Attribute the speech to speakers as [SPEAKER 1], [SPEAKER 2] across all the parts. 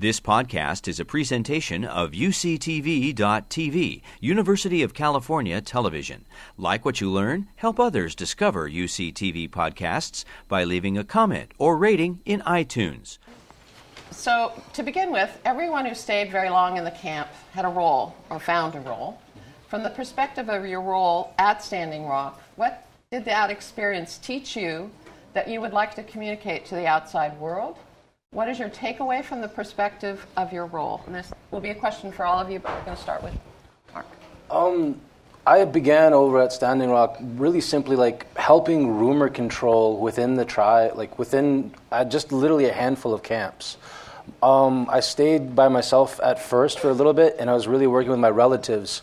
[SPEAKER 1] This podcast is a presentation of UCTV.tv, University of California Television. Like what you learn, help others discover UCTV podcasts by leaving a comment or rating in iTunes.
[SPEAKER 2] So, to begin with, everyone who stayed very long in the camp had a role or found a role. From the perspective of your role at Standing Rock, what did that experience teach you that you would like to communicate to the outside world? What is your takeaway from the perspective of your role? And this will be a question for all of you, but we're going to start with Mark.
[SPEAKER 3] Um, I began over at Standing Rock really simply like helping rumor control within the tribe, like within uh, just literally a handful of camps. Um, I stayed by myself at first for a little bit, and I was really working with my relatives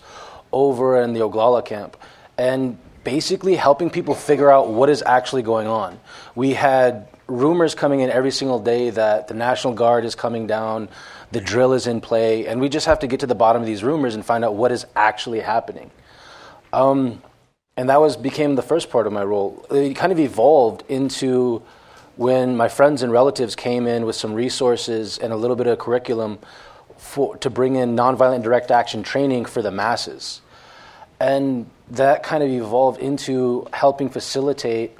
[SPEAKER 3] over in the Oglala camp, and basically helping people figure out what is actually going on. We had rumors coming in every single day that the National Guard is coming down, the drill is in play, and we just have to get to the bottom of these rumors and find out what is actually happening. Um, and that was became the first part of my role. It kind of evolved into when my friends and relatives came in with some resources and a little bit of curriculum for, to bring in nonviolent direct action training for the masses. And that kind of evolved into helping facilitate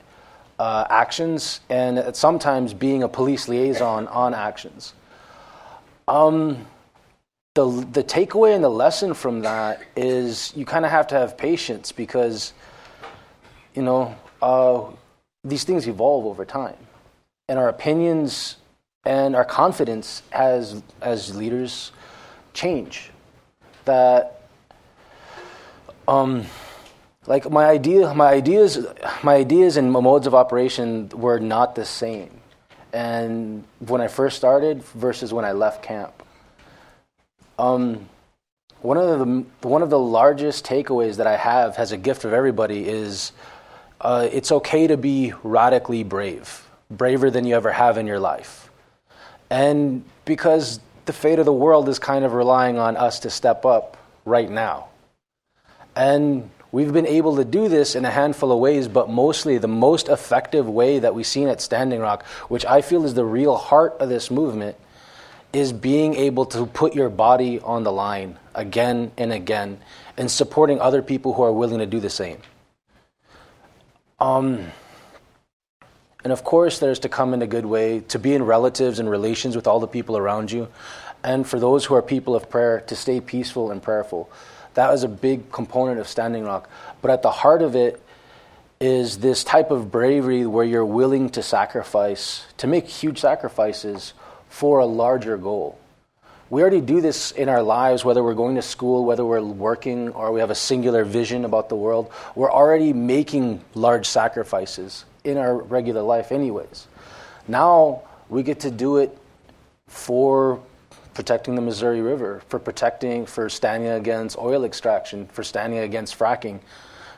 [SPEAKER 3] uh, actions and sometimes being a police liaison on actions. Um, the, the takeaway and the lesson from that is you kind of have to have patience because, you know, uh, these things evolve over time. And our opinions and our confidence as, as leaders change. That, um, like my idea my ideas my ideas and modes of operation were not the same. And when i first started versus when i left camp. Um, one of the one of the largest takeaways that i have as a gift of everybody is uh, it's okay to be radically brave braver than you ever have in your life. And because the fate of the world is kind of relying on us to step up right now. And We've been able to do this in a handful of ways, but mostly the most effective way that we've seen at Standing Rock, which I feel is the real heart of this movement, is being able to put your body on the line again and again and supporting other people who are willing to do the same. Um, and of course, there's to come in a good way, to be in relatives and relations with all the people around you. And for those who are people of prayer, to stay peaceful and prayerful. That was a big component of Standing Rock. But at the heart of it is this type of bravery where you're willing to sacrifice, to make huge sacrifices for a larger goal. We already do this in our lives, whether we're going to school, whether we're working, or we have a singular vision about the world. We're already making large sacrifices in our regular life, anyways. Now we get to do it for protecting the Missouri River, for protecting, for standing against oil extraction, for standing against fracking,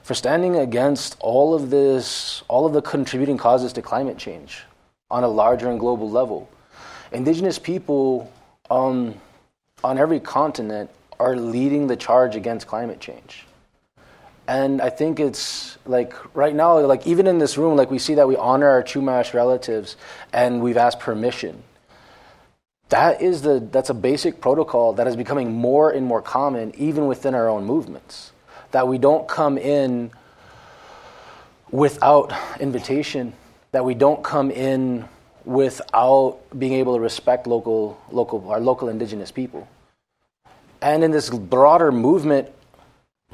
[SPEAKER 3] for standing against all of this, all of the contributing causes to climate change on a larger and global level. Indigenous people um, on every continent are leading the charge against climate change. And I think it's like right now, like even in this room, like we see that we honor our Chumash relatives and we've asked permission that is the that's a basic protocol that is becoming more and more common even within our own movements. That we don't come in without invitation. That we don't come in without being able to respect local local our local indigenous people. And in this broader movement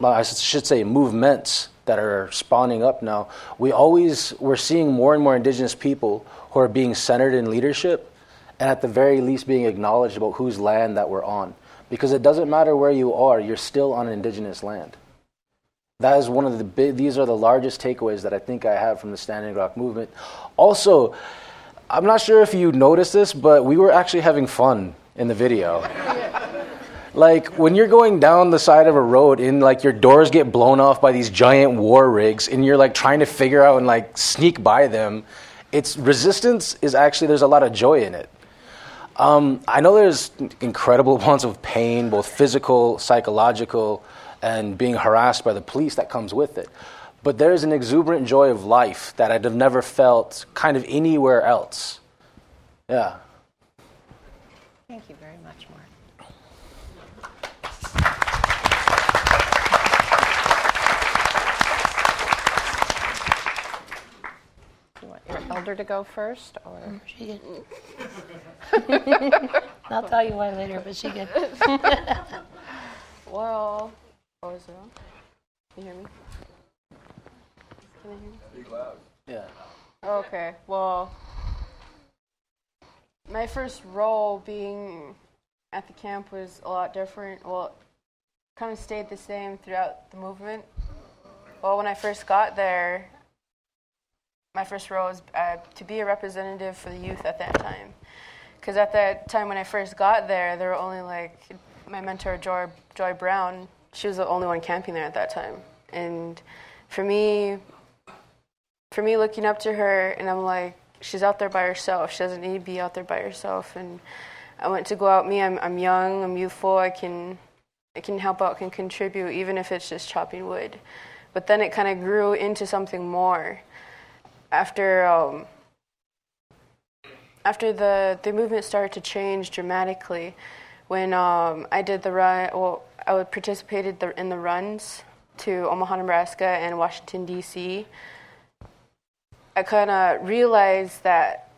[SPEAKER 3] I should say movements that are spawning up now we always we're seeing more and more indigenous people who are being centered in leadership and at the very least being acknowledged about whose land that we're on. Because it doesn't matter where you are, you're still on indigenous land. That is one of the big, these are the largest takeaways that I think I have from the Standing Rock movement. Also, I'm not sure if you noticed this, but we were actually having fun in the video. like when you're going down the side of a road and like your doors get blown off by these giant war rigs and you're like trying to figure out and like sneak by them, it's resistance is actually there's a lot of joy in it. Um, I know there's incredible amounts of pain, both physical, psychological, and being harassed by the police that comes with it. But there is an exuberant joy of life that I'd have never felt kind of anywhere else. Yeah.
[SPEAKER 2] Thank you very much, Mark. You want your elder to go first, or mm-hmm.
[SPEAKER 4] She good. I'll tell you why later, but she good.
[SPEAKER 5] Well, oh, is it on? Can you hear me? Can I hear me?
[SPEAKER 3] Yeah.
[SPEAKER 5] Okay, well, my first role being at the camp was a lot different. Well, kind of stayed the same throughout the movement. Well, when I first got there, my first role was uh, to be a representative for the youth at that time. Because at that time when I first got there, there were only like my mentor, Joy, Joy Braun, she was the only one camping there at that time. And for me, for me looking up to her and I'm like, she's out there by herself. She doesn't need to be out there by herself. And I went to go out. Me, I'm, I'm young, I'm youthful. I can, I can help out, can contribute, even if it's just chopping wood. But then it kind of grew into something more. After, um, after the, the movement started to change dramatically, when um, I did the run, well, I participated the, in the runs to Omaha, Nebraska, and Washington D.C. I kind of realized that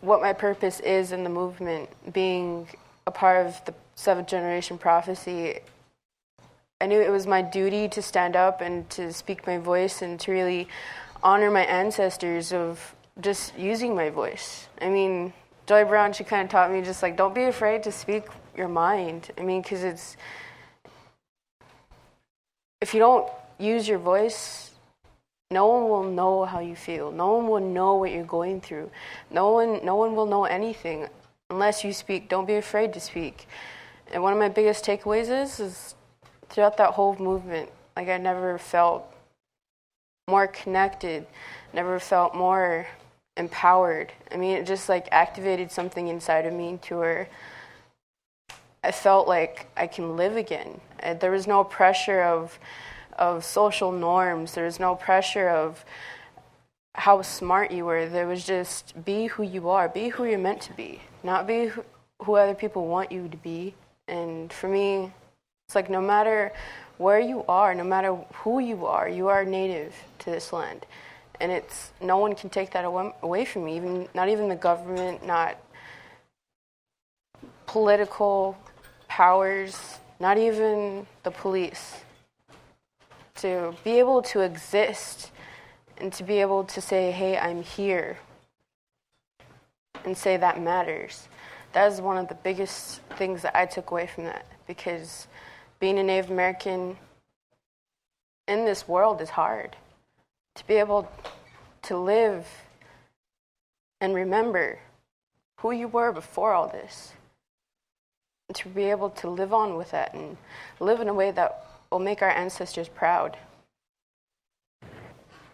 [SPEAKER 5] what my purpose is in the movement, being a part of the seventh generation prophecy, I knew it was my duty to stand up and to speak my voice and to really honor my ancestors of just using my voice. I mean, Joy Braun, she kind of taught me just like, don't be afraid to speak your mind. I mean, because it's, if you don't use your voice, no one will know how you feel. No one will know what you're going through. No one, no one will know anything unless you speak. Don't be afraid to speak. And one of my biggest takeaways is, is throughout that whole movement, like I never felt more connected, never felt more empowered. I mean, it just like activated something inside of me to where I felt like I can live again. Uh, There was no pressure of of social norms. There was no pressure of how smart you were. There was just be who you are, be who you're meant to be, not be who, who other people want you to be. And for me, it's like no matter where you are, no matter who you are, you are native to this land. And it's no one can take that away from me, even not even the government, not political powers, not even the police. To be able to exist and to be able to say, hey, I'm here, and say that matters. That is one of the biggest things that I took away from that because being a Native American in this world is hard. To be able to live and remember who you were before all this, to be able to live on with that and live in a way that will make our ancestors proud.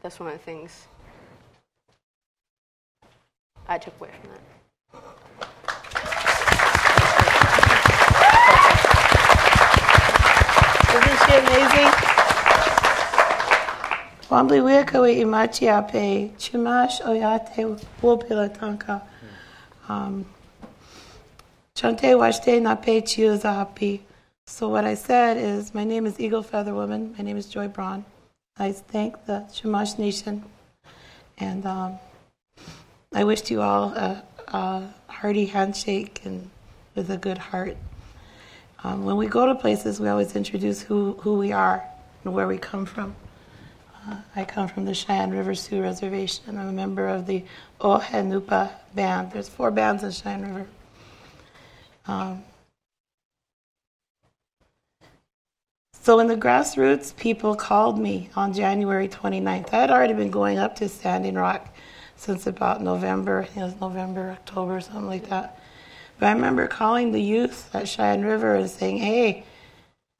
[SPEAKER 5] That's one of the things I took away from that.
[SPEAKER 4] Isn't she amazing? Wambly weka we imachi ape chumash oyate wopila tanka. Um, Chante washte na pe chiuza hapi. So what I said is, my name is Eagle Feather Woman. My name is Joy Braun. I thank the Chumash Nation, and um, I wish you all a, a hearty handshake and with a good heart. Um, when we go to places, we always introduce who, who we are and where we come from. Uh, I come from the Cheyenne River Sioux Reservation. I'm a member of the Ohenupa band. There's four bands in Cheyenne River. Um, so when the grassroots people called me on January 29th, I had already been going up to Standing Rock since about November. It was November, October, something like that. But I remember calling the youth at Cheyenne River and saying, hey,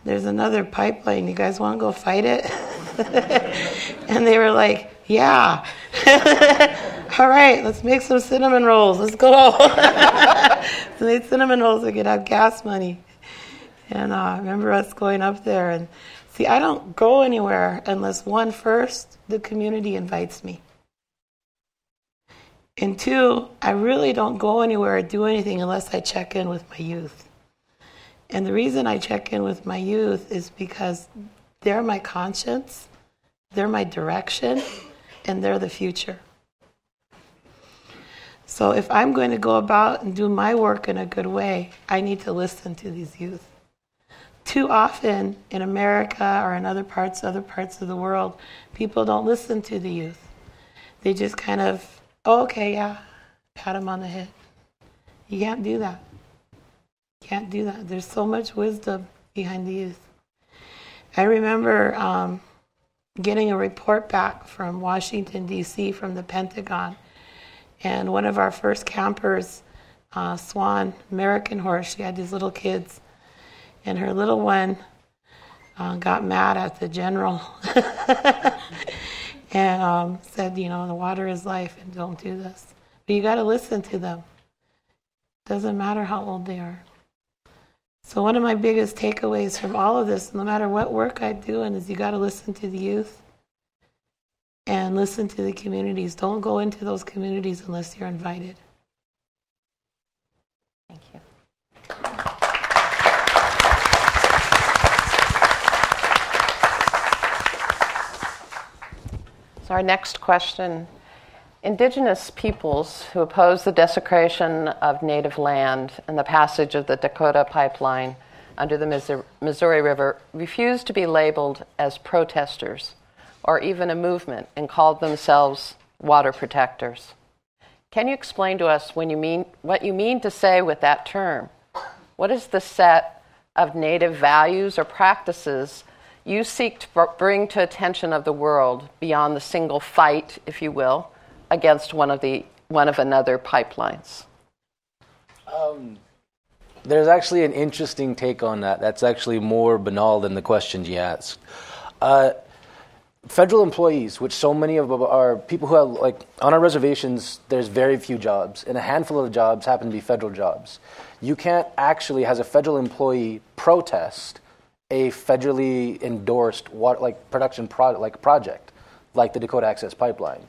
[SPEAKER 4] there's another pipeline. You guys want to go fight it? and they were like, yeah. All right, let's make some cinnamon rolls. Let's go. so they cinnamon rolls. We could have gas money. And uh, I remember us going up there. And see, I don't go anywhere unless one first, the community invites me. And two, I really don't go anywhere or do anything unless I check in with my youth. And the reason I check in with my youth is because they're my conscience, they're my direction, and they're the future. So if I'm going to go about and do my work in a good way, I need to listen to these youth. Too often in America or in other parts, other parts of the world, people don't listen to the youth. They just kind of, oh, okay, yeah, pat him on the head. You can't do that. You can't do that. There's so much wisdom behind the youth. I remember um, getting a report back from Washington, D.C., from the Pentagon and one of our first campers, uh, Swan, American horse, she had these little kids. And her little one uh, got mad at the general and um, said, you know, the water is life and don't do this. But you got to listen to them. Doesn't matter how old they are. So, one of my biggest takeaways from all of this, no matter what work I'm doing, is you got to listen to the youth and listen to the communities. Don't go into those communities unless you're invited.
[SPEAKER 2] Thank you. So, our next question Indigenous peoples who oppose the desecration of native land and the passage of the Dakota pipeline under the Missouri River refuse to be labeled as protesters or even a movement and called themselves water protectors. Can you explain to us when you mean, what you mean to say with that term? What is the set of native values or practices you seek to bring to attention of the world beyond the single fight, if you will, against one of the one of another pipelines?
[SPEAKER 3] Um, there's actually an interesting take on that. That's actually more banal than the question you asked. Uh, federal employees, which so many of our people who have, like, on our reservations, there's very few jobs, and a handful of the jobs happen to be federal jobs. You can't actually, as a federal employee, protest a federally endorsed water, like production pro- like project, like the Dakota Access Pipeline.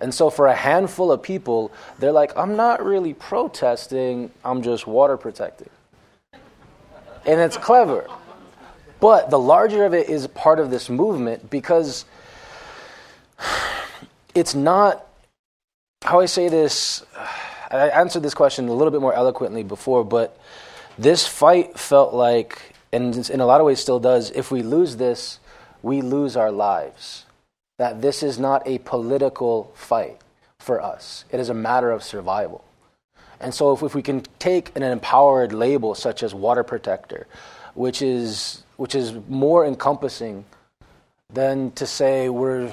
[SPEAKER 3] And so, for a handful of people, they're like, I'm not really protesting, I'm just water protecting. And it's clever. But the larger of it is part of this movement because it's not how I say this. I answered this question a little bit more eloquently before, but this fight felt like, and in a lot of ways still does, if we lose this, we lose our lives. That this is not a political fight for us, it is a matter of survival. And so, if, if we can take an empowered label such as water protector, which is, which is more encompassing than to say we're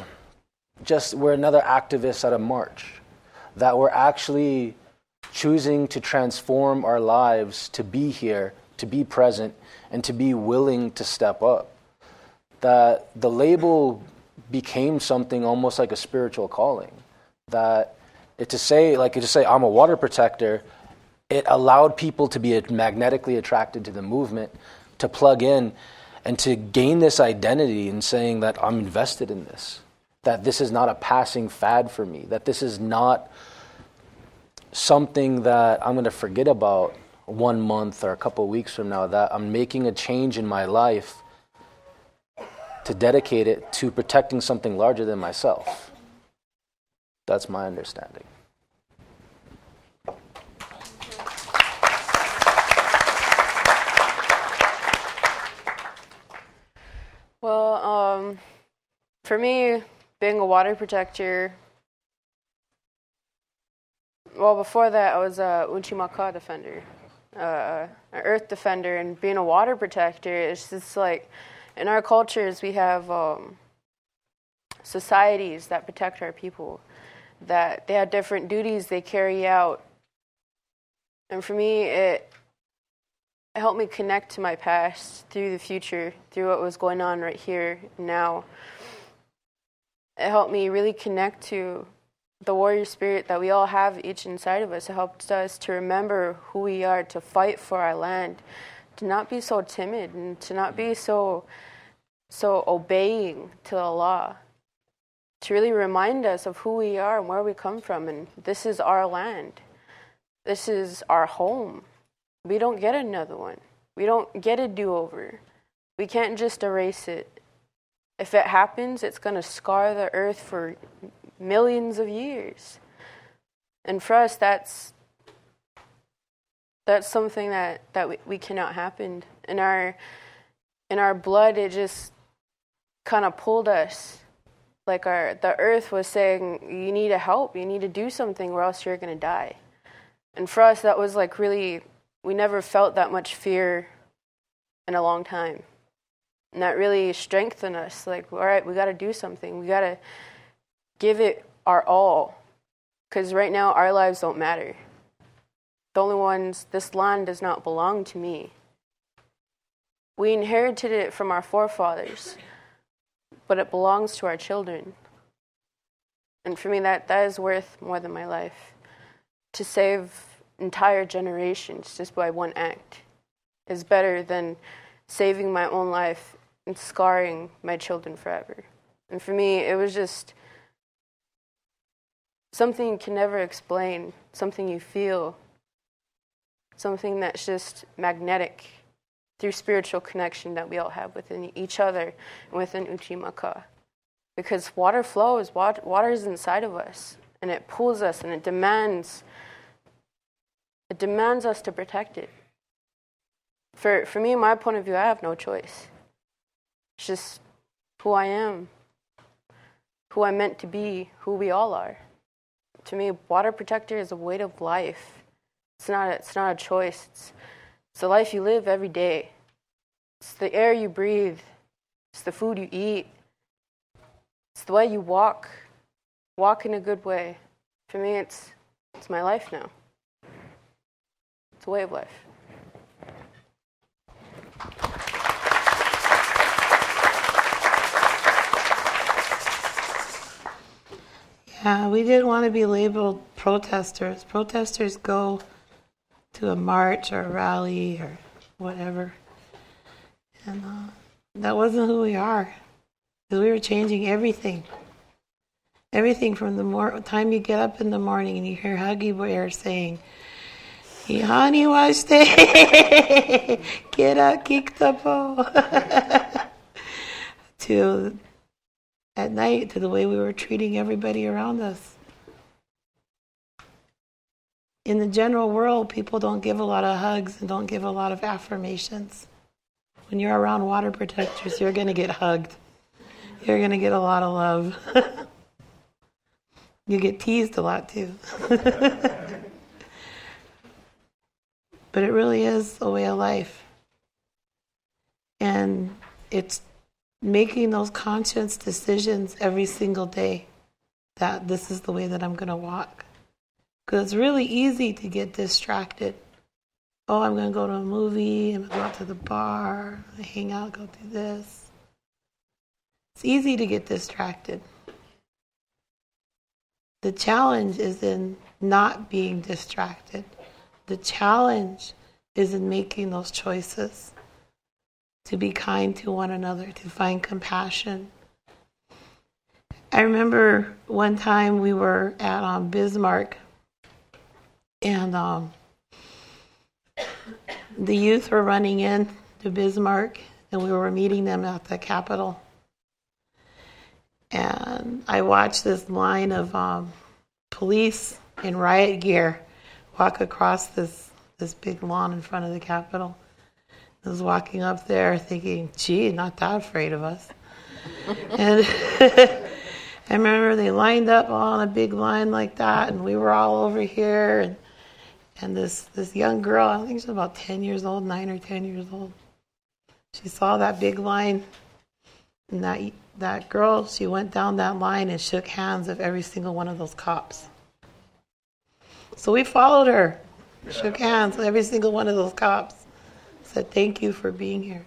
[SPEAKER 3] just we're another activist at a march, that we're actually choosing to transform our lives to be here, to be present, and to be willing to step up. That the label became something almost like a spiritual calling. That it, to say, like to say, I'm a water protector, it allowed people to be magnetically attracted to the movement, to plug in, and to gain this identity in saying that I'm invested in this that this is not a passing fad for me, that this is not something that I'm going to forget about one month or a couple weeks from now, that I'm making a change in my life to dedicate it to protecting something larger than myself. That's my understanding.
[SPEAKER 5] Well, um, for me, being a water protector. Well, before that, I was a Unchimaka defender, uh, an earth defender, and being a water protector is just like in our cultures we have um, societies that protect our people, that they have different duties they carry out, and for me, it it helped me connect to my past through the future, through what was going on right here now. It helped me really connect to the warrior spirit that we all have each inside of us. It helped us to remember who we are, to fight for our land, to not be so timid, and to not be so so obeying to the law. to really remind us of who we are and where we come from. And this is our land, this is our home. We don't get another one, we don't get a do over. We can't just erase it. If it happens, it's going to scar the earth for millions of years. And for us, that's that's something that, that we, we cannot happen. In our in our blood, it just kind of pulled us. Like our the earth was saying, you need to help, you need to do something, or else you're gonna die. And for us, that was like really, we never felt that much fear in a long time. And that really strengthened us. Like, all right, we got to do something. We got to give it our all. Because right now, our lives don't matter. The only ones, this land does not belong to me. We inherited it from our forefathers, but it belongs to our children. And for me, that, that is worth more than my life. To save entire generations just by one act is better than saving my own life and scarring my children forever. And for me, it was just something you can never explain, something you feel, something that's just magnetic through spiritual connection that we all have within each other and within Uchimaka. Because water flows, water is inside of us, and it pulls us and it demands it demands us to protect it. For for me, my point of view, I have no choice. It's just who I am, who I'm meant to be, who we all are. To me, water protector is a way of life. It's not a, it's not a choice. It's, it's the life you live every day. It's the air you breathe. It's the food you eat. It's the way you walk. Walk in a good way. For me, it's, it's my life now. It's a way of life.
[SPEAKER 4] Yeah, we didn't want to be labeled protesters. Protesters go to a march or a rally or whatever. And uh, that wasn't who we are. Because we were changing everything. Everything from the mor- time you get up in the morning and you hear Huggy Bear saying, Ihani waste, get up, kick the ball. to at night to the way we were treating everybody around us. In the general world, people don't give a lot of hugs and don't give a lot of affirmations. When you're around water protectors, you're going to get hugged. You're going to get a lot of love. you get teased a lot too. but it really is a way of life. And it's making those conscious decisions every single day that this is the way that I'm going to walk. Because it's really easy to get distracted. Oh, I'm going to go to a movie, I'm going to go out to the bar, hang out, go do this. It's easy to get distracted. The challenge is in not being distracted. The challenge is in making those choices to be kind to one another, to find compassion. I remember one time we were at um, Bismarck, and um, the youth were running in to Bismarck, and we were meeting them at the Capitol. And I watched this line of um, police in riot gear walk across this this big lawn in front of the Capitol. I was walking up there thinking, gee, not that afraid of us. and I remember they lined up all on a big line like that, and we were all over here. And, and this, this young girl, I think she's about 10 years old, 9 or 10 years old, she saw that big line. And that, that girl, she went down that line and shook hands of every single one of those cops. So we followed her, shook hands with every single one of those cops said, Thank you for being here.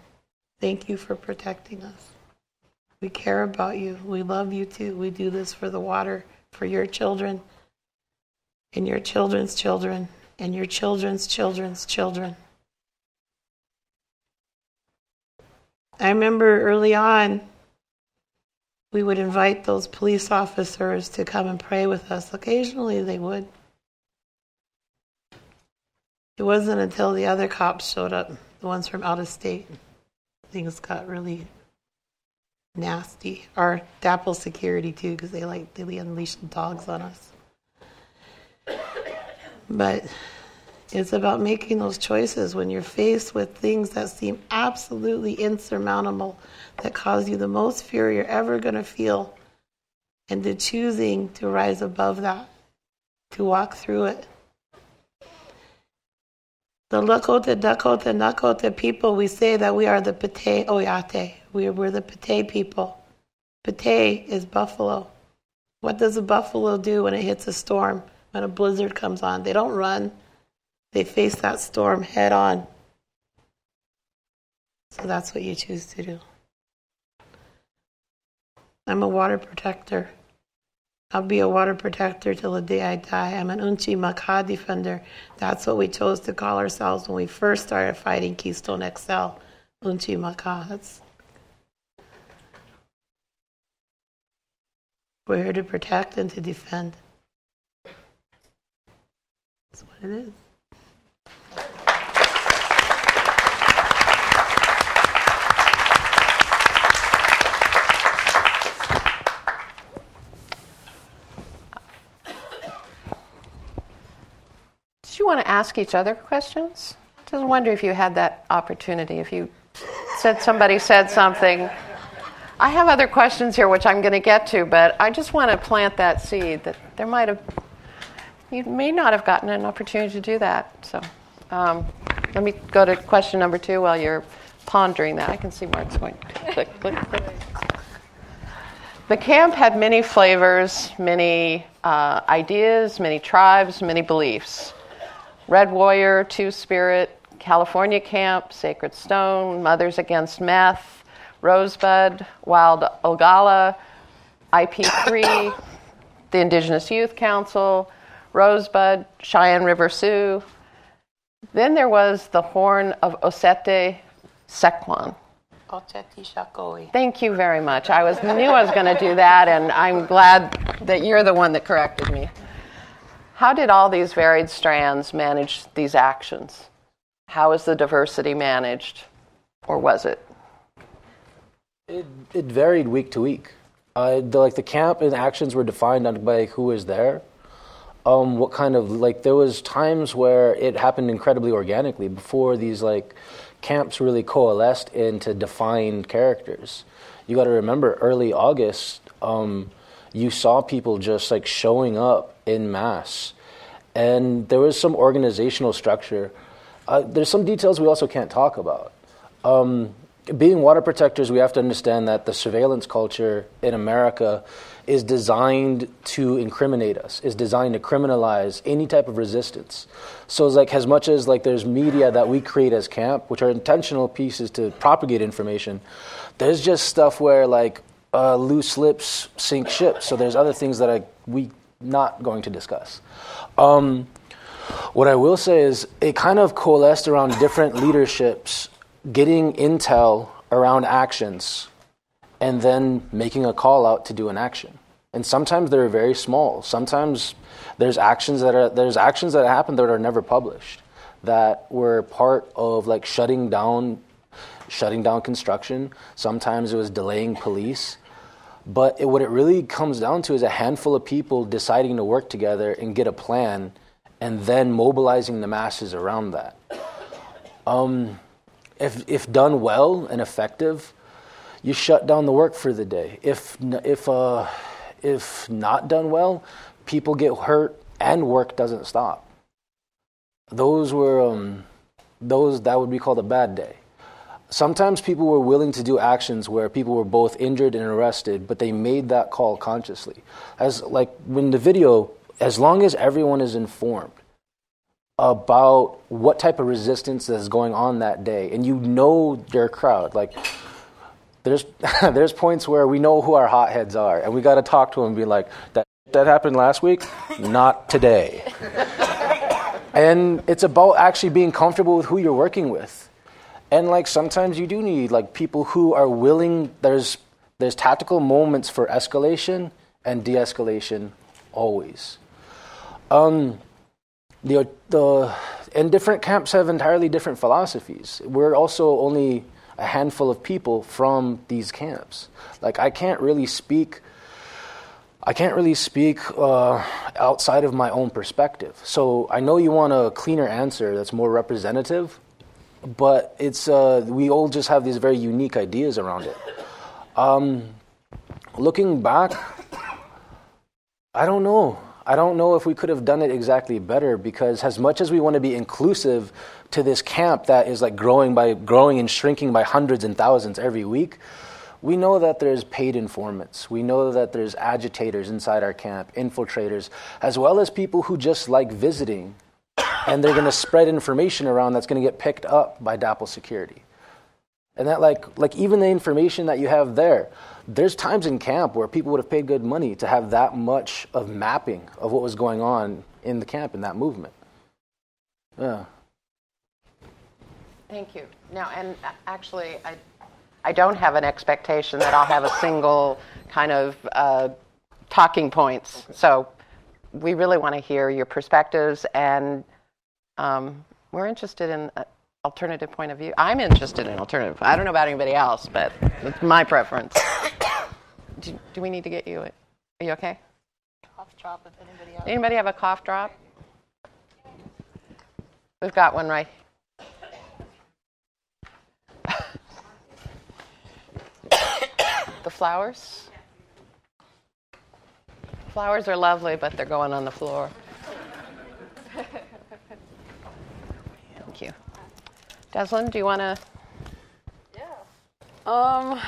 [SPEAKER 4] Thank you for protecting us. We care about you. We love you too. We do this for the water, for your children, and your children's children, and your children's children's children. I remember early on we would invite those police officers to come and pray with us. Occasionally they would. It wasn't until the other cops showed up, the ones from out of state, things got really nasty. Our DAPL security too, because they like they unleashed dogs on us. But it's about making those choices when you're faced with things that seem absolutely insurmountable, that cause you the most fear you're ever going to feel, and to choosing to rise above that, to walk through it. The Lakota, Dakota, Nakota people, we say that we are the Pate Oyate. We're the Pate people. Pate is buffalo. What does a buffalo do when it hits a storm, when a blizzard comes on? They don't run, they face that storm head on. So that's what you choose to do. I'm a water protector. I'll be a water protector till the day I die. I'm an Unchi Maka defender. That's what we chose to call ourselves when we first started fighting Keystone XL. Unchi Maka. That's We're here to protect and to defend. That's what it is.
[SPEAKER 2] You want to ask each other questions? Just wonder if you had that opportunity. If you said somebody said something. I have other questions here, which I'm going to get to, but I just want to plant that seed that there might have, you may not have gotten an opportunity to do that. So um, let me go to question number two while you're pondering that. I can see Mark's going click, click, click. The camp had many flavors, many uh, ideas, many tribes, many beliefs. Red Warrior, Two Spirit, California Camp, Sacred Stone, Mothers Against Meth, Rosebud, Wild Oglala, IP3, the Indigenous Youth Council, Rosebud, Cheyenne River Sioux. Then there was the Horn of Oceti Sakowin. Thank you very much. I was knew I was going to do that, and I'm glad that you're the one that corrected me. How did all these varied strands manage these actions? How is the diversity managed, or was it?
[SPEAKER 3] It, it varied week to week. Uh, the, like the camp and actions were defined by who was there. Um, what kind of like there was times where it happened incredibly organically before these like camps really coalesced into defined characters. You got to remember, early August, um, you saw people just like showing up in mass, and there was some organizational structure. Uh, there's some details we also can't talk about. Um, being water protectors, we have to understand that the surveillance culture in America is designed to incriminate us, is designed to criminalize any type of resistance. So it's like as much as like there's media that we create as camp, which are intentional pieces to propagate information, there's just stuff where like uh, loose lips sink ships. So there's other things that I we not going to discuss. Um, what I will say is it kind of coalesced around different leaderships getting intel around actions and then making a call out to do an action. And sometimes they're very small. Sometimes there's actions that are there's actions that happen that are never published that were part of like shutting down shutting down construction. Sometimes it was delaying police. But it, what it really comes down to is a handful of people deciding to work together and get a plan and then mobilizing the masses around that. Um, if, if done well and effective, you shut down the work for the day. If, if, uh, if not done well, people get hurt and work doesn't stop. Those were um, those that would be called a bad day. Sometimes people were willing to do actions where people were both injured and arrested, but they made that call consciously. As like when the video, as long as everyone is informed about what type of resistance is going on that day, and you know your crowd, like there's there's points where we know who our hotheads are, and we got to talk to them and be like, that that happened last week, not today. and it's about actually being comfortable with who you're working with, and like sometimes you do need like people who are willing. There's There's tactical moments for escalation and de escalation always. Um, the, the, and different camps have entirely different philosophies. We're also only a handful of people from these camps. Like, I can't really speak. I can't really speak uh, outside of my own perspective. So I know you want a cleaner answer that's more representative, but it's uh, we all just have these very unique ideas around it. Um, looking back, I don't know. I don't know if we could have done it exactly better because as much as we want to be inclusive to this camp that is like growing by growing and shrinking by hundreds and thousands every week, we know that there's paid informants. We know that there's agitators inside our camp, infiltrators, as well as people who just like visiting and they're going to spread information around that's going to get picked up by DAPL security. And that like like even the information that you have there, there's times in camp where people would have paid good money to have that much of mapping of what was going on in the camp in that movement. Yeah.
[SPEAKER 2] Thank you. Now, and actually, I, I don't have an expectation that I'll have a single kind of uh, talking points. So we really want to hear your perspectives, and um, we're interested in alternative point of view. I'm interested in alternative. I don't know about anybody else, but it's my preference. do, do, we need to get you? Are you okay?
[SPEAKER 6] Cough drop. If anybody else.
[SPEAKER 2] Anybody have a cough drop? We've got one right. the flowers. Flowers are lovely, but they're going on the floor. Thank you. Deslin, do you want to?
[SPEAKER 5] Yeah. Um,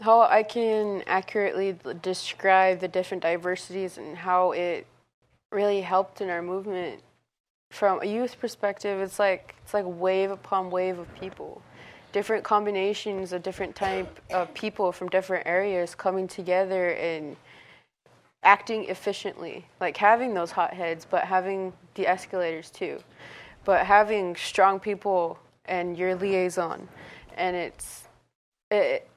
[SPEAKER 5] how I can accurately describe the different diversities and how it really helped in our movement from a youth perspective. It's like it's like wave upon wave of people, different combinations of different type of people from different areas coming together and acting efficiently, like having those hotheads, but having the escalators too, but having strong people and your liaison, and it's it,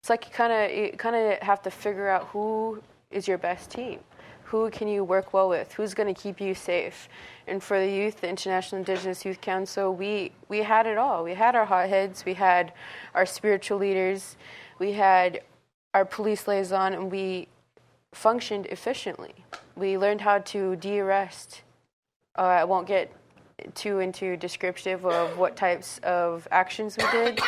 [SPEAKER 5] it's like you kind of you kind of have to figure out who is your best team, who can you work well with, who's going to keep you safe, and for the youth, the International Indigenous Youth Council, we we had it all. We had our hotheads, we had our spiritual leaders, we had our police liaison, and we functioned efficiently. We learned how to de-arrest. Uh, I won't get too into descriptive of what types of actions we did,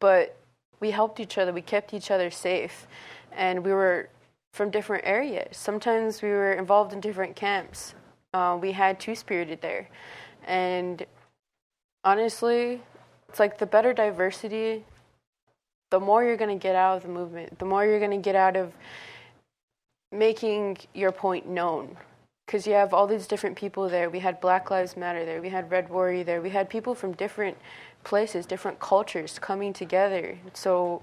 [SPEAKER 5] but we helped each other. We kept each other safe, and we were from different areas. Sometimes we were involved in different camps. Uh, we had two spirited there, and honestly, it's like the better diversity, the more you're going to get out of the movement, the more you're going to get out of making your point known because you have all these different people there. We had Black Lives Matter there, we had Red Warrior there, we had people from different places, different cultures coming together. So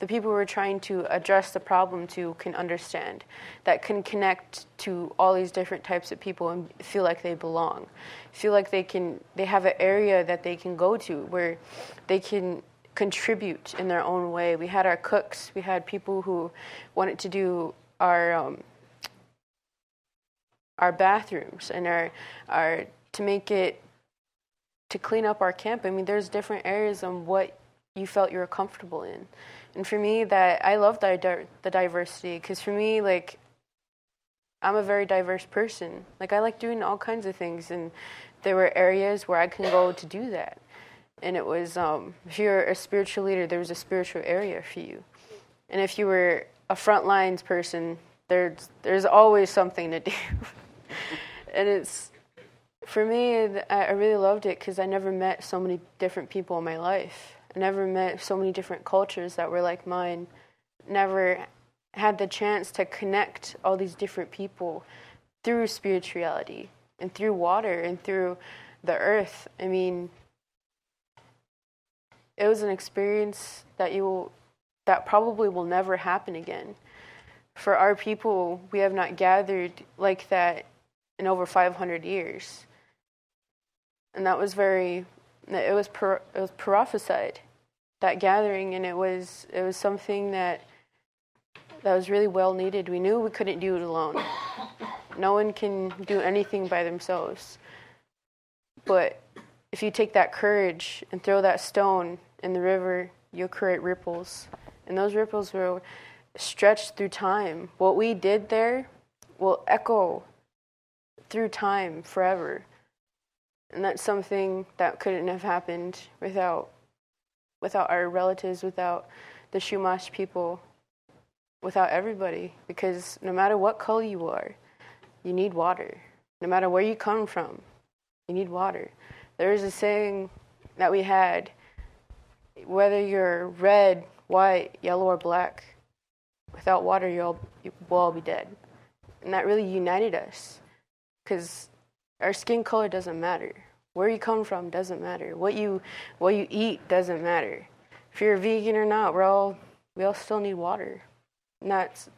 [SPEAKER 5] the people who are trying to address the problem to can understand, that can connect to all these different types of people and feel like they belong, feel like they can they have an area that they can go to where they can contribute in their own way. We had our cooks, we had people who wanted to do our um, our bathrooms and our our to make it to clean up our camp. I mean, there's different areas on what you felt you were comfortable in, and for me, that I love the the diversity because for me, like I'm a very diverse person. Like I like doing all kinds of things, and there were areas where I can go to do that. And it was um, if you're a spiritual leader, there was a spiritual area for you, and if you were a front lines person, there's there's always something to do, and it's for me. I really loved it because I never met so many different people in my life. I never met so many different cultures that were like mine. Never had the chance to connect all these different people through spirituality and through water and through the earth. I mean, it was an experience that you will that probably will never happen again. For our people, we have not gathered like that in over 500 years. And that was very, it was, per, it was prophesied that gathering, and it was it was something that that was really well needed. We knew we couldn't do it alone. No one can do anything by themselves. But if you take that courage and throw that stone in the river, you'll create ripples. And those ripples will stretch through time. What we did there will echo through time forever. And that's something that couldn't have happened without without our relatives, without the Chumash people, without everybody. Because no matter what color you are, you need water. No matter where you come from, you need water. There is a saying that we had whether you're red, white, yellow, or black, without water, you'll, you will all be dead. And that really united us because our skin color doesn't matter. Where you come from doesn't matter. What you, what you eat doesn't matter. If you're a vegan or not, we're all, we all still need water. And that's,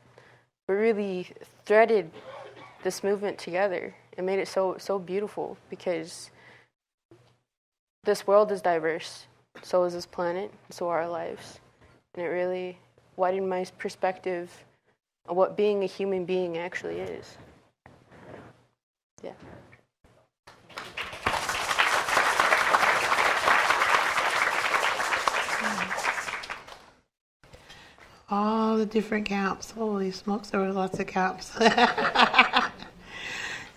[SPEAKER 5] we really threaded this movement together and made it so, so beautiful because this world is diverse. So is this planet. So are our lives. And it really widened my perspective on what being a human being actually is.
[SPEAKER 4] All the different camps. Holy smokes, there were lots of camps.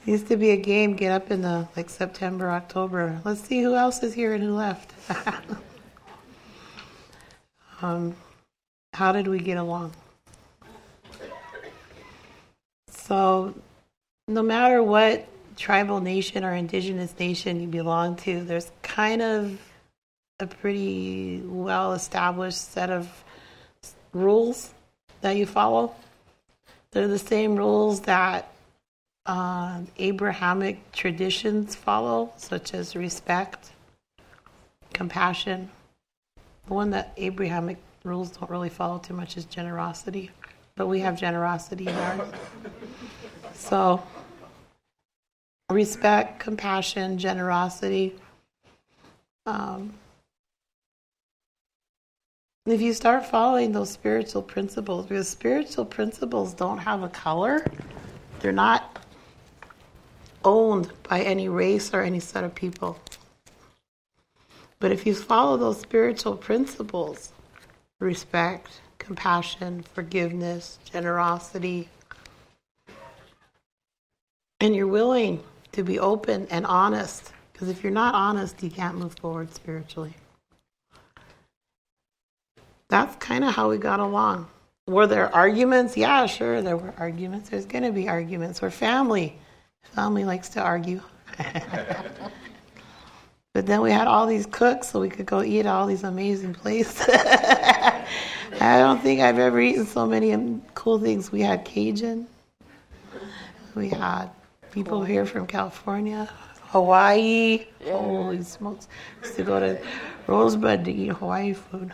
[SPEAKER 4] used to be a game get up in the like September, October. Let's see who else is here and who left. um, how did we get along? So, no matter what tribal nation or indigenous nation you belong to, there's kind of a pretty well established set of rules that you follow. They're the same rules that uh, Abrahamic traditions follow, such as respect, compassion. The one that Abrahamic rules don't really follow too much is generosity, but we have generosity in ours. So, respect, compassion, generosity. Um, if you start following those spiritual principles, because spiritual principles don't have a color, they're not owned by any race or any set of people. But if you follow those spiritual principles respect, compassion, forgiveness, generosity and you're willing to be open and honest, because if you're not honest, you can't move forward spiritually. That's kind of how we got along. Were there arguments? Yeah, sure, there were arguments. There's going to be arguments. We're family. Family likes to argue. but then we had all these cooks, so we could go eat at all these amazing places. I don't think I've ever eaten so many um, cool things. We had Cajun. We had people here from California, Hawaii. Yeah. Holy smokes! Used to go to Rosebud to eat Hawaii food.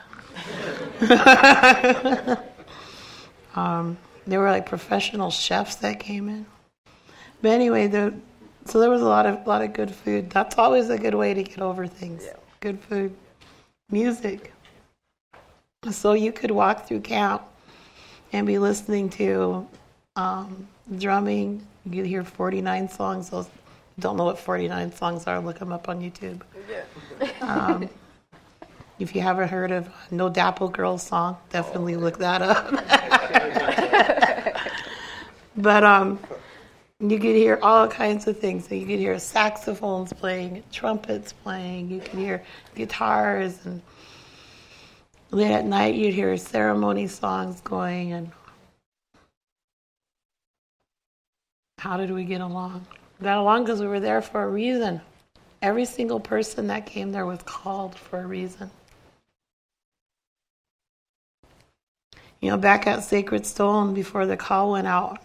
[SPEAKER 4] um, there were like professional chefs that came in. But anyway, the, so there was a lot of lot of good food. That's always a good way to get over things. Yeah. Good food, music. So you could walk through camp and be listening to um, drumming. You hear 49 songs. Those don't know what 49 songs are. Look them up on YouTube. Yeah. um, if you haven't heard of No DAPL Girls song, definitely look that up. but um, you could hear all kinds of things. So you could hear saxophones playing, trumpets playing. You could hear guitars, and late at night you'd hear ceremony songs going. And how did we get along? Got along because we were there for a reason. Every single person that came there was called for a reason. You know, back at Sacred Stone before the call went out,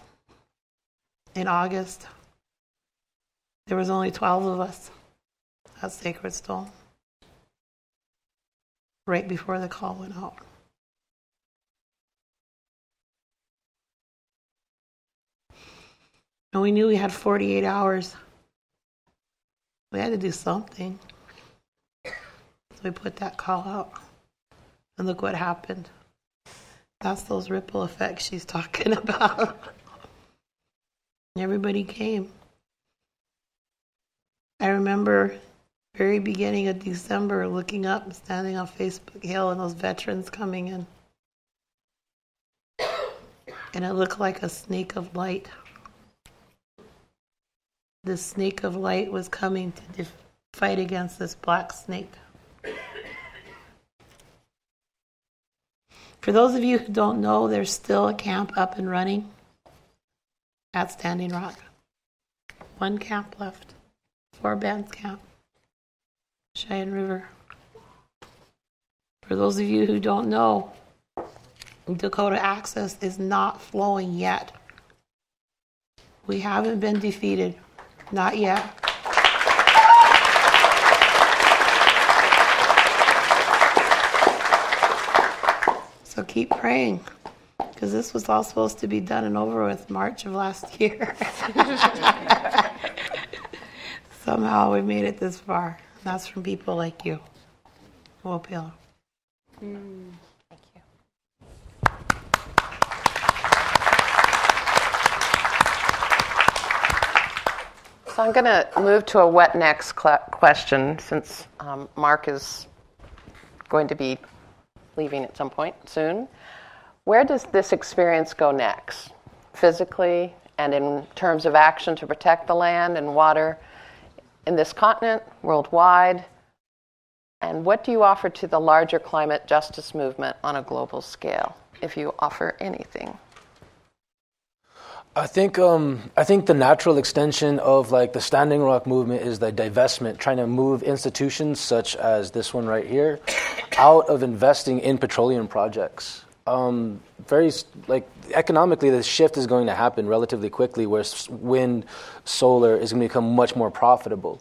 [SPEAKER 4] in August. There was only 12 of us at Sacred Stone right before the call went out. And we knew we had 48 hours. We had to do something. So we put that call out. And look what happened. That's those ripple effects she's talking about. Everybody came. I remember very beginning of December looking up, standing on Facebook Hill, and those veterans coming in. And it looked like a snake of light. This snake of light was coming to def- fight against this black snake. For those of you who don't know, there's still a camp up and running at Standing Rock. One camp left, four bands camp, Cheyenne River. For those of you who don't know, Dakota Access is not flowing yet. We haven't been defeated, not yet. So keep praying because this was all supposed to be done and over with March of last year. Somehow we made it this far. That's from people like you. Wopila.
[SPEAKER 6] Mm.
[SPEAKER 2] So I'm going to move to a wet next cl- question since um, Mark is going to be leaving at some point soon. Where does this experience go next, physically and in terms of action to protect the land and water in this continent, worldwide? And what do you offer to the larger climate justice movement on a global scale, if you offer anything?
[SPEAKER 3] I think um, I think the natural extension of like the Standing Rock movement is the divestment, trying to move institutions such as this one right here out of investing in petroleum projects. Um, very like economically, the shift is going to happen relatively quickly, where wind, solar is going to become much more profitable,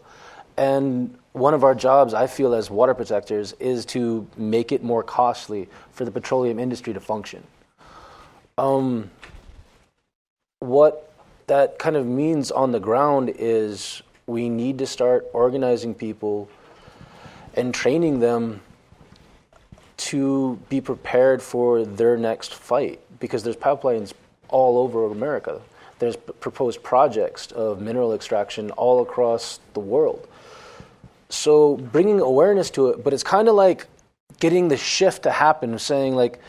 [SPEAKER 3] and one of our jobs, I feel, as water protectors, is to make it more costly for the petroleum industry to function. Um, what that kind of means on the ground is we need to start organizing people and training them to be prepared for their next fight because there's pipelines all over America. There's p- proposed projects of mineral extraction all across the world. So bringing awareness to it, but it's kind of like getting the shift to happen, saying like,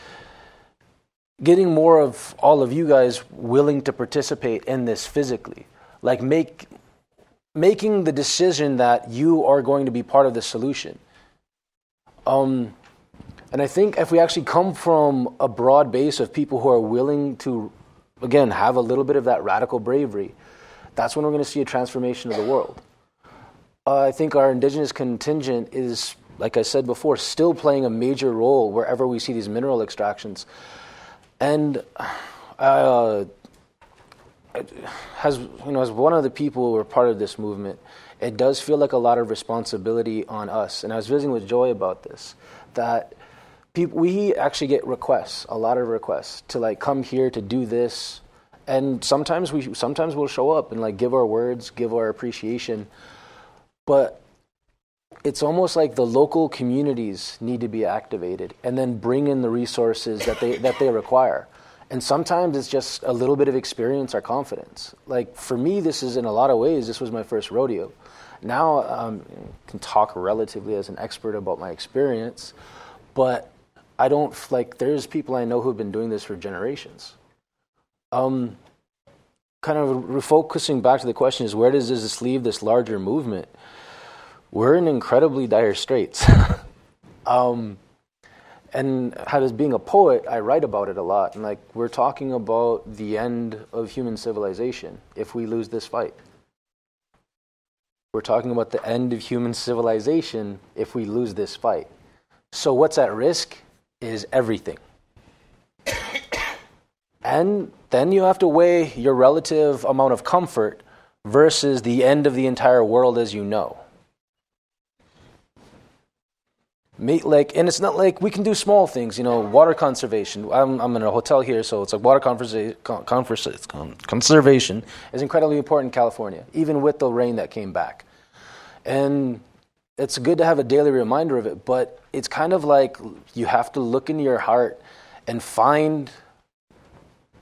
[SPEAKER 3] getting more of all of you guys willing to participate in this physically. Like make making the decision that you are going to be part of the solution. Um, and i think if we actually come from a broad base of people who are willing to again have a little bit of that radical bravery that's when we're going to see a transformation of the world. Uh, i think our indigenous contingent is like i said before still playing a major role wherever we see these mineral extractions and uh, as you know, as one of the people who are part of this movement, it does feel like a lot of responsibility on us. And I was visiting with Joy about this, that people we actually get requests, a lot of requests to like come here to do this, and sometimes we sometimes we'll show up and like give our words, give our appreciation, but it's almost like the local communities need to be activated and then bring in the resources that they that they require. And sometimes it's just a little bit of experience or confidence. Like for me this is in a lot of ways this was my first rodeo. Now um, I can talk relatively as an expert about my experience but i don't like there's people i know who've been doing this for generations. Um, kind of refocusing back to the question is where does this leave this larger movement we're in incredibly dire straits. um, and as being a poet, I write about it a lot. And like we're talking about the end of human civilization if we lose this fight. We're talking about the end of human civilization if we lose this fight. So what's at risk is everything. and then you have to weigh your relative amount of comfort versus the end of the entire world as you know. Like and it's not like we can do small things you know water conservation. I'm, I'm in a hotel here so it's like water conservation conservation is incredibly important in california even with the rain that came back. And it's good to have a daily reminder of it, but it's kind of like you have to look into your heart and find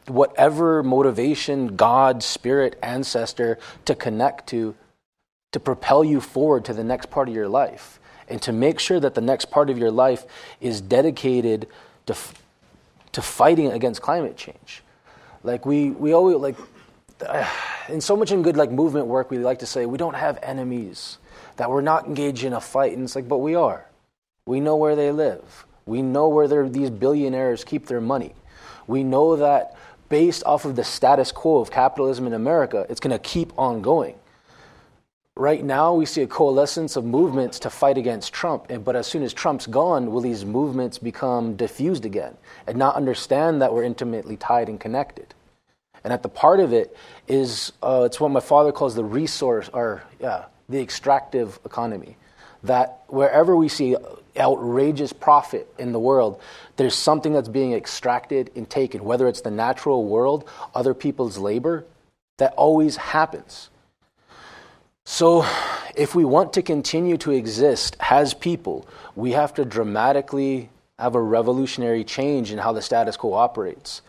[SPEAKER 3] whatever motivation, God, spirit, ancestor to connect to to propel you forward to the next part of your life and to make sure that the next part of your life is dedicated to, to fighting against climate change. Like we, we always like, in so much in good like movement work, we like to say we don't have enemies, that we're not engaged in a fight, and it's like, but we are. We know where they live. We know where these billionaires keep their money. We know that based off of the status quo of capitalism in America, it's going to keep on going. Right now, we see a coalescence of movements to fight against Trump, but as soon as Trump's gone, will these movements become diffused again and not understand that we're intimately tied and connected? And at the part of it is uh, it's what my father calls the resource, or yeah, the extractive economy. That wherever we see outrageous profit in the world, there's something that's being extracted and taken, whether it's the natural world, other people's labor, that always happens. So, if we want to continue to exist as people, we have to dramatically have a revolutionary change in how the status quo operates.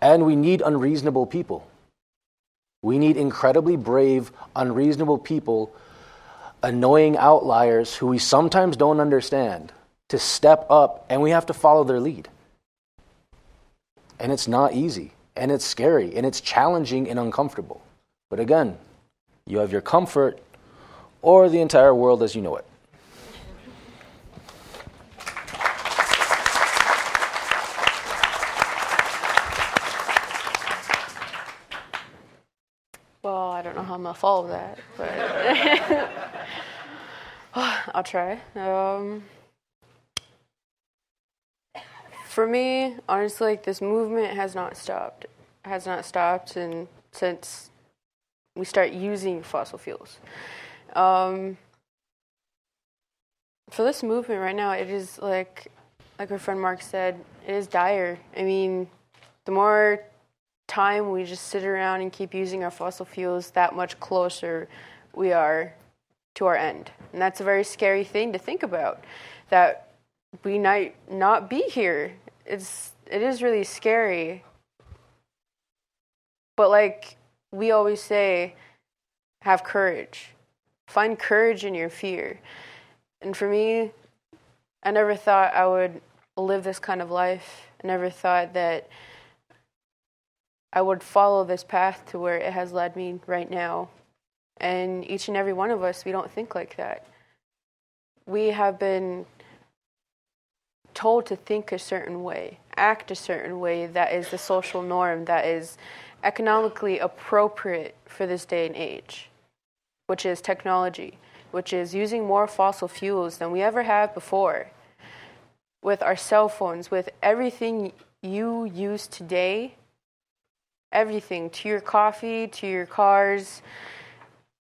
[SPEAKER 3] And we need unreasonable people. We need incredibly brave, unreasonable people, annoying outliers who we sometimes don't understand, to step up, and we have to follow their lead. And it's not easy, and it's scary, and it's challenging and uncomfortable. But again, you have your comfort or the entire world as you know it.
[SPEAKER 5] Well, I don't know how I'm gonna follow that, but I'll try. Um, for me, honestly, like this movement has not stopped. Has not stopped, and since we start using fossil fuels. Um, for this movement right now, it is like, like our friend Mark said, it is dire. I mean, the more time we just sit around and keep using our fossil fuels, that much closer we are to our end. And that's a very scary thing to think about, that we might not be here. It's, it is really scary. But like we always say, have courage. Find courage in your fear. And for me, I never thought I would live this kind of life. I never thought that I would follow this path to where it has led me right now. And each and every one of us, we don't think like that. We have been told to think a certain way, act a certain way that is the social norm, that is economically appropriate for this day and age, which is technology, which is using more fossil fuels than we ever have before. With our cell phones, with everything you use today, everything to your coffee, to your cars,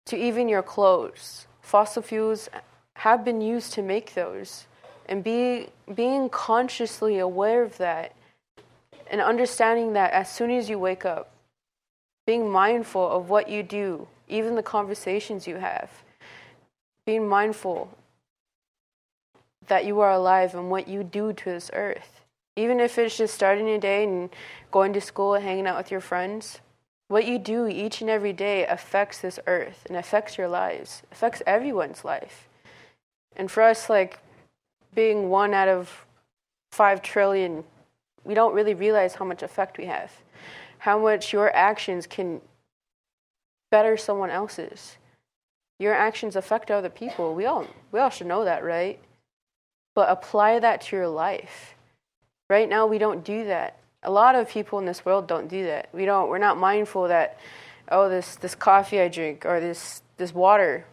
[SPEAKER 5] to even your clothes. Fossil fuels have been used to make those. And be, being consciously aware of that and understanding that as soon as you wake up, being mindful of what you do, even the conversations you have, being mindful that you are alive and what you do to this earth. Even if it's just starting your day and going to school and hanging out with your friends, what you do each and every day affects this earth and affects your lives, affects everyone's life. And for us, like being one out of five trillion, we don't really realize how much effect we have how much your actions can better someone else's. Your actions affect other people. We all we all should know that, right? But apply that to your life. Right now we don't do that. A lot of people in this world don't do that. We don't we're not mindful that oh this this coffee I drink or this this water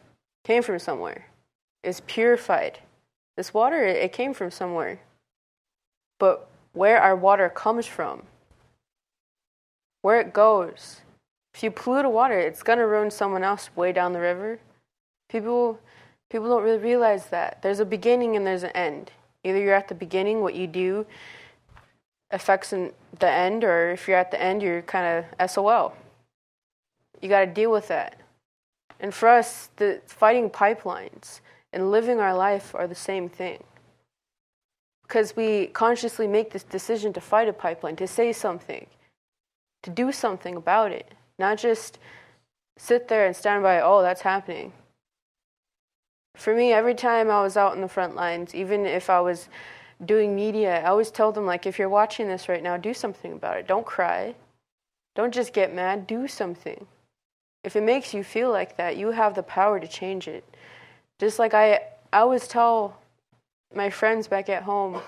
[SPEAKER 5] came from somewhere. It's purified. This water it came from somewhere. But where our water comes from where it goes. If you pollute a water, it's to ruin someone else way down the river. People, people don't really realize that. There's a beginning and there's an end. Either you're at the beginning, what you do affects the end, or if you're at the end, you're kind of SOL. You got to deal with that. And for us, the fighting pipelines and living our life are the same thing. Because we consciously make this decision to fight a pipeline, to say something, to do something about it, not just sit there and stand by, oh, that's happening. For me, every time I was out in the front lines, even if I was doing media, I always tell them, like, if you're watching this right now, do something about it. Don't cry. Don't just get mad, do something. If it makes you feel like that, you have the power to change it. Just like I, I always tell my friends back at home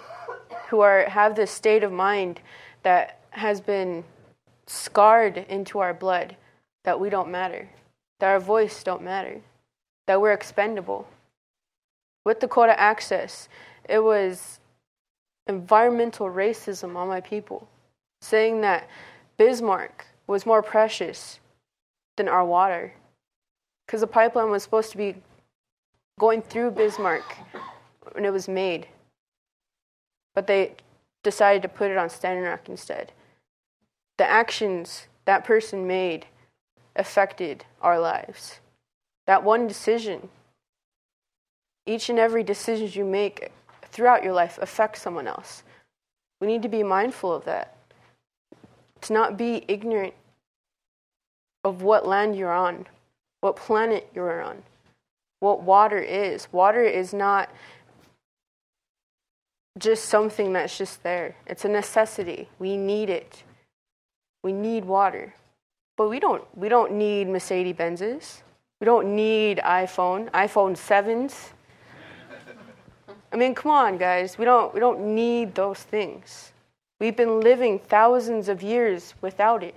[SPEAKER 5] who are have this state of mind that has been scarred into our blood that we don't matter, that our voice don't matter, that we're expendable. With Dakota Access, it was environmental racism on my people, saying that Bismarck was more precious than our water. Because the pipeline was supposed to be going through Bismarck when it was made. But they decided to put it on Standing Rock instead. The actions that person made affected our lives. That one decision, each and every decision you make throughout your life affects someone else. We need to be mindful of that. To not be ignorant of what land you're on, what planet you're on, what water is. Water is not just something that's just there, it's a necessity. We need it. We need water. But we don't we don't need Mercedes Benzes. We don't need iPhone, iPhone 7s. I mean, come on, guys. We don't we don't need those things. We've been living thousands of years without it.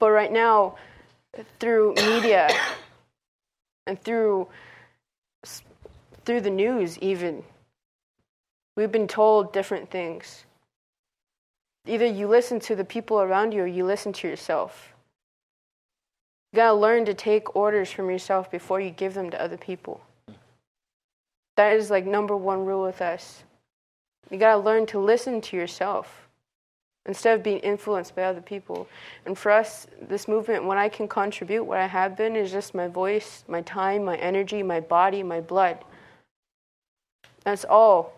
[SPEAKER 5] But right now, through media and through through the news even we've been told different things either you listen to the people around you or you listen to yourself you got to learn to take orders from yourself before you give them to other people that is like number one rule with us you got to learn to listen to yourself instead of being influenced by other people. And for us, this movement, when I can contribute, what I have been is just my voice, my time, my energy, my body, my blood. That's all.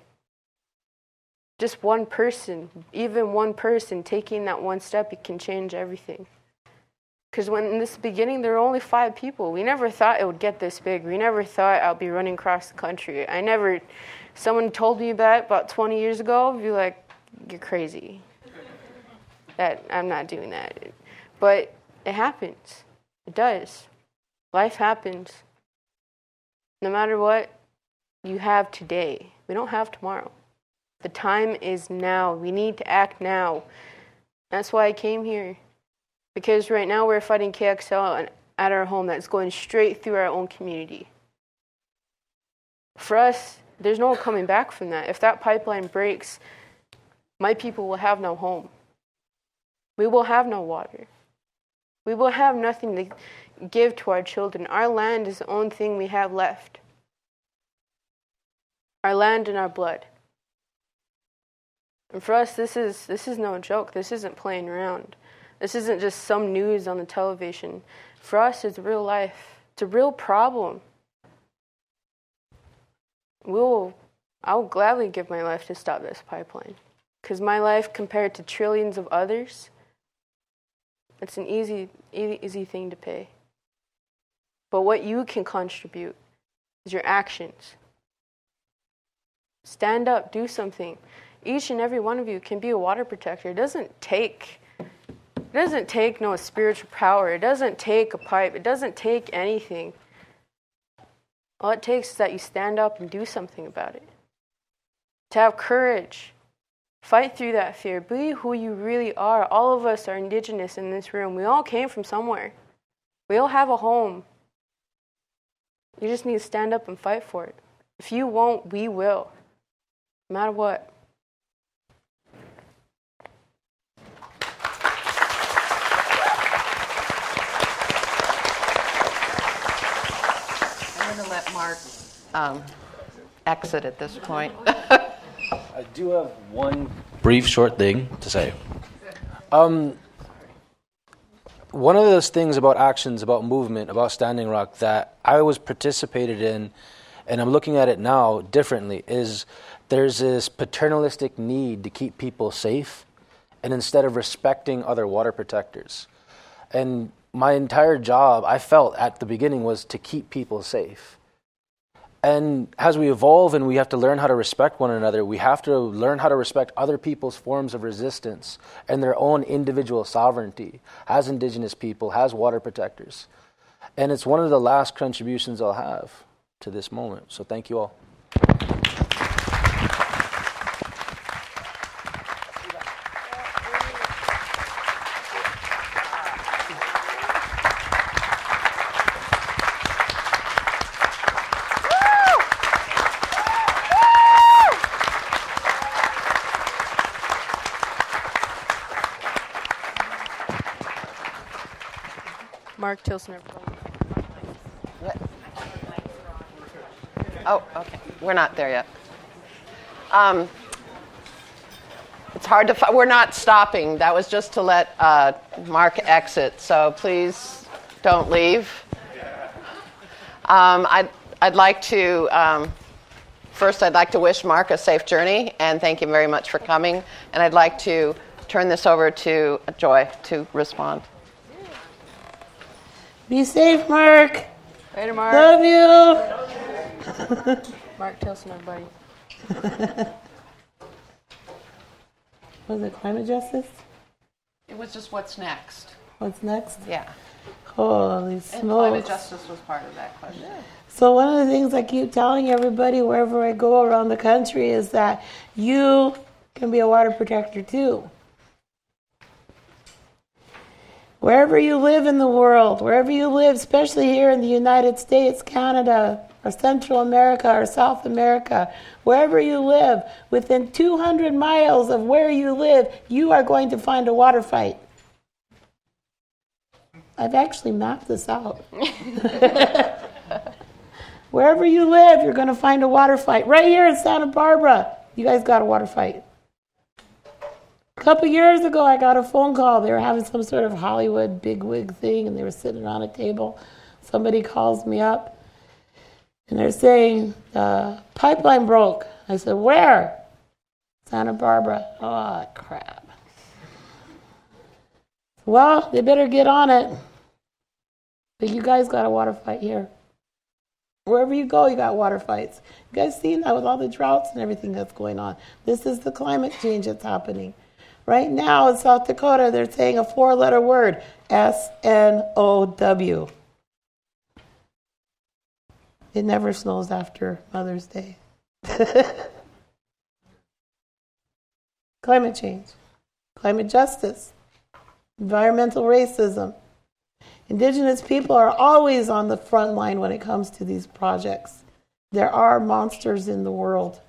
[SPEAKER 5] Just one person, even one person taking that one step, it can change everything. Because when in this beginning, there were only five people. We never thought it would get this big. We never thought I'd be running across the country. I never, someone told me that about 20 years ago, I'd be like, you're crazy that I'm not doing that. But it happens. It does. Life happens. No matter what you have today, we don't have tomorrow. The time is now. We need to act now. That's why I came here. Because right now we're fighting KXL at our home that's going straight through our own community. For us, there's no coming back from that. If that pipeline breaks, my people will have no home we will have no water. We will have nothing to give to our children. Our land is the only thing we have left. Our land and our blood. And for us, this is, this is no joke. This isn't playing around. This isn't just some news on the television. For us, it's real life. It's a real problem. We'll, I'll gladly give my life to stop this pipeline. Because my life, compared to trillions of others, it's an easy, easy, easy thing to pay. But what you can contribute is your actions. Stand up, do something. Each and every one of you can be a water protector. It doesn't take it doesn't take no spiritual power. It doesn't take a pipe. It doesn't take anything. All it takes is that you stand up and do something about it. To have courage, Fight through that fear. Be who you really are. All of us are indigenous in this room. We all came from somewhere. We all have a home. You just need to stand up and fight for it. If you won't, we will. No matter what.
[SPEAKER 2] I'm going to let Mark um, exit at this point.
[SPEAKER 3] I do have one brief, short thing to say. Um, one of those things about actions, about movement, about Standing Rock that I was participated in, and I'm looking at it now differently, is there's this paternalistic need to keep people safe, and instead of respecting other water protectors. And my entire job, I felt at the beginning, was to keep people safe. And as we evolve and we have to learn how to respect one another, we have to learn how to respect other people's forms of resistance and their own individual sovereignty as Indigenous people, as water protectors. And it's one of the last contributions I'll have to this moment. So thank you all.
[SPEAKER 5] Mark Tilsen.
[SPEAKER 2] Oh, okay. We're not there yet. Um, it's hard to. Fi- we're not stopping. That was just to let uh, Mark exit. So please don't leave. Um, I'd, I'd like to. Um, first, I'd like to wish Mark a safe journey and thank him very much for coming. And I'd like to turn this over to Joy to respond.
[SPEAKER 4] Be safe, Mark.
[SPEAKER 5] Later, Mark.
[SPEAKER 4] Love you.
[SPEAKER 5] Mark Tilsen, everybody.
[SPEAKER 4] Was it climate justice?
[SPEAKER 2] It was just what's next.
[SPEAKER 4] What's next?
[SPEAKER 2] Yeah.
[SPEAKER 4] Holy smokes.
[SPEAKER 2] And climate justice was part of that question.
[SPEAKER 4] So one of the things I keep telling everybody wherever I go around the country is that you can be a water protector too. Wherever you live in the world, wherever you live, especially here in the United States, Canada, or Central America, or South America, wherever you live, within 200 miles of where you live, you are going to find a water fight. I've actually mapped this out. Wherever you live, you're going to find a water fight. Right here in Santa Barbara, you guys got a water fight. A couple years ago, I got a phone call. They were having some sort of Hollywood bigwig thing, and they were sitting around a table. Somebody calls me up, and they're saying, uh, pipeline broke. I said, where? Santa Barbara. Oh, crap. Well, they better get on it. But you guys got a water fight here. Wherever you go, you got water fights. You guys seen that with all the droughts and everything that's going on. This is the climate change that's happening. Right now in South Dakota, they're saying a four letter word S N O W. It never snows after Mother's Day. climate change, climate justice, environmental racism. Indigenous people are always on the front line when it comes to these projects. There are monsters in the world.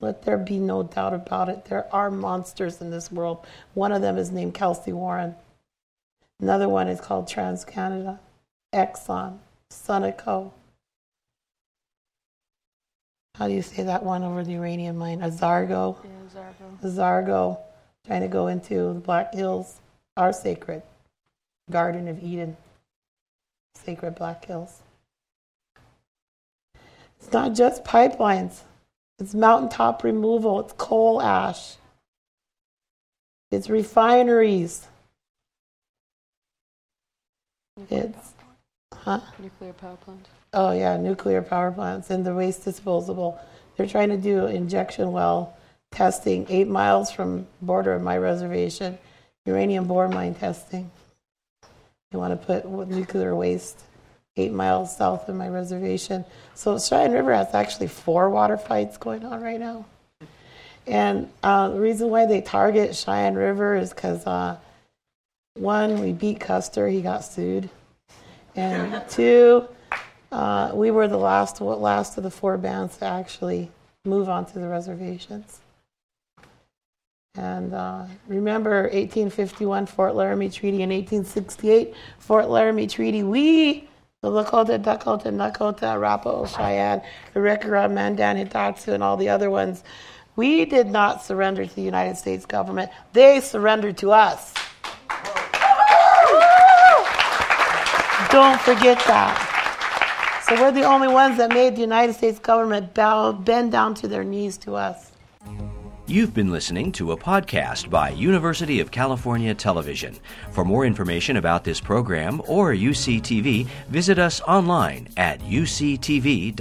[SPEAKER 4] Let there be no doubt about it. There are monsters in this world. One of them is named Kelcy Warren. Another one is called TransCanada, Exxon, Sunoco. How do you say that one over the uranium mine? Azargo.
[SPEAKER 5] Yeah, Zargo.
[SPEAKER 4] Zargo trying to go into the Black Hills, our sacred Garden of Eden, sacred Black Hills. It's not just pipelines, it's mountaintop removal, it's coal ash, it's refineries, it's, huh?
[SPEAKER 5] Nuclear power plant.
[SPEAKER 4] Oh yeah, nuclear power plants and the waste disposable. They're trying to do injection well testing eight miles from border of my reservation, uranium bore mine testing. They want to put nuclear waste eight miles south of my reservation. So Cheyenne River has actually four water fights going on right now. And uh, the reason why they target Cheyenne River is because uh, one, we beat Custer, he got sued, and two, uh, we were the last last of the four bands to actually move onto the reservations. And uh, remember 1851 Fort Laramie Treaty and 1868 Fort Laramie Treaty. We, the Lakota, Dakota, Nakota, Arapaho, Cheyenne, Arikara, Mandan, Hidatsa, and all the other ones, we did not surrender to the United States government. They surrendered to us. Don't forget that. So we're the only ones that made the United States government bow, bend down to their knees to us.
[SPEAKER 1] You've been listening to a podcast by University of California Television. For more information about this program or UCTV, visit us online at uctv.tv.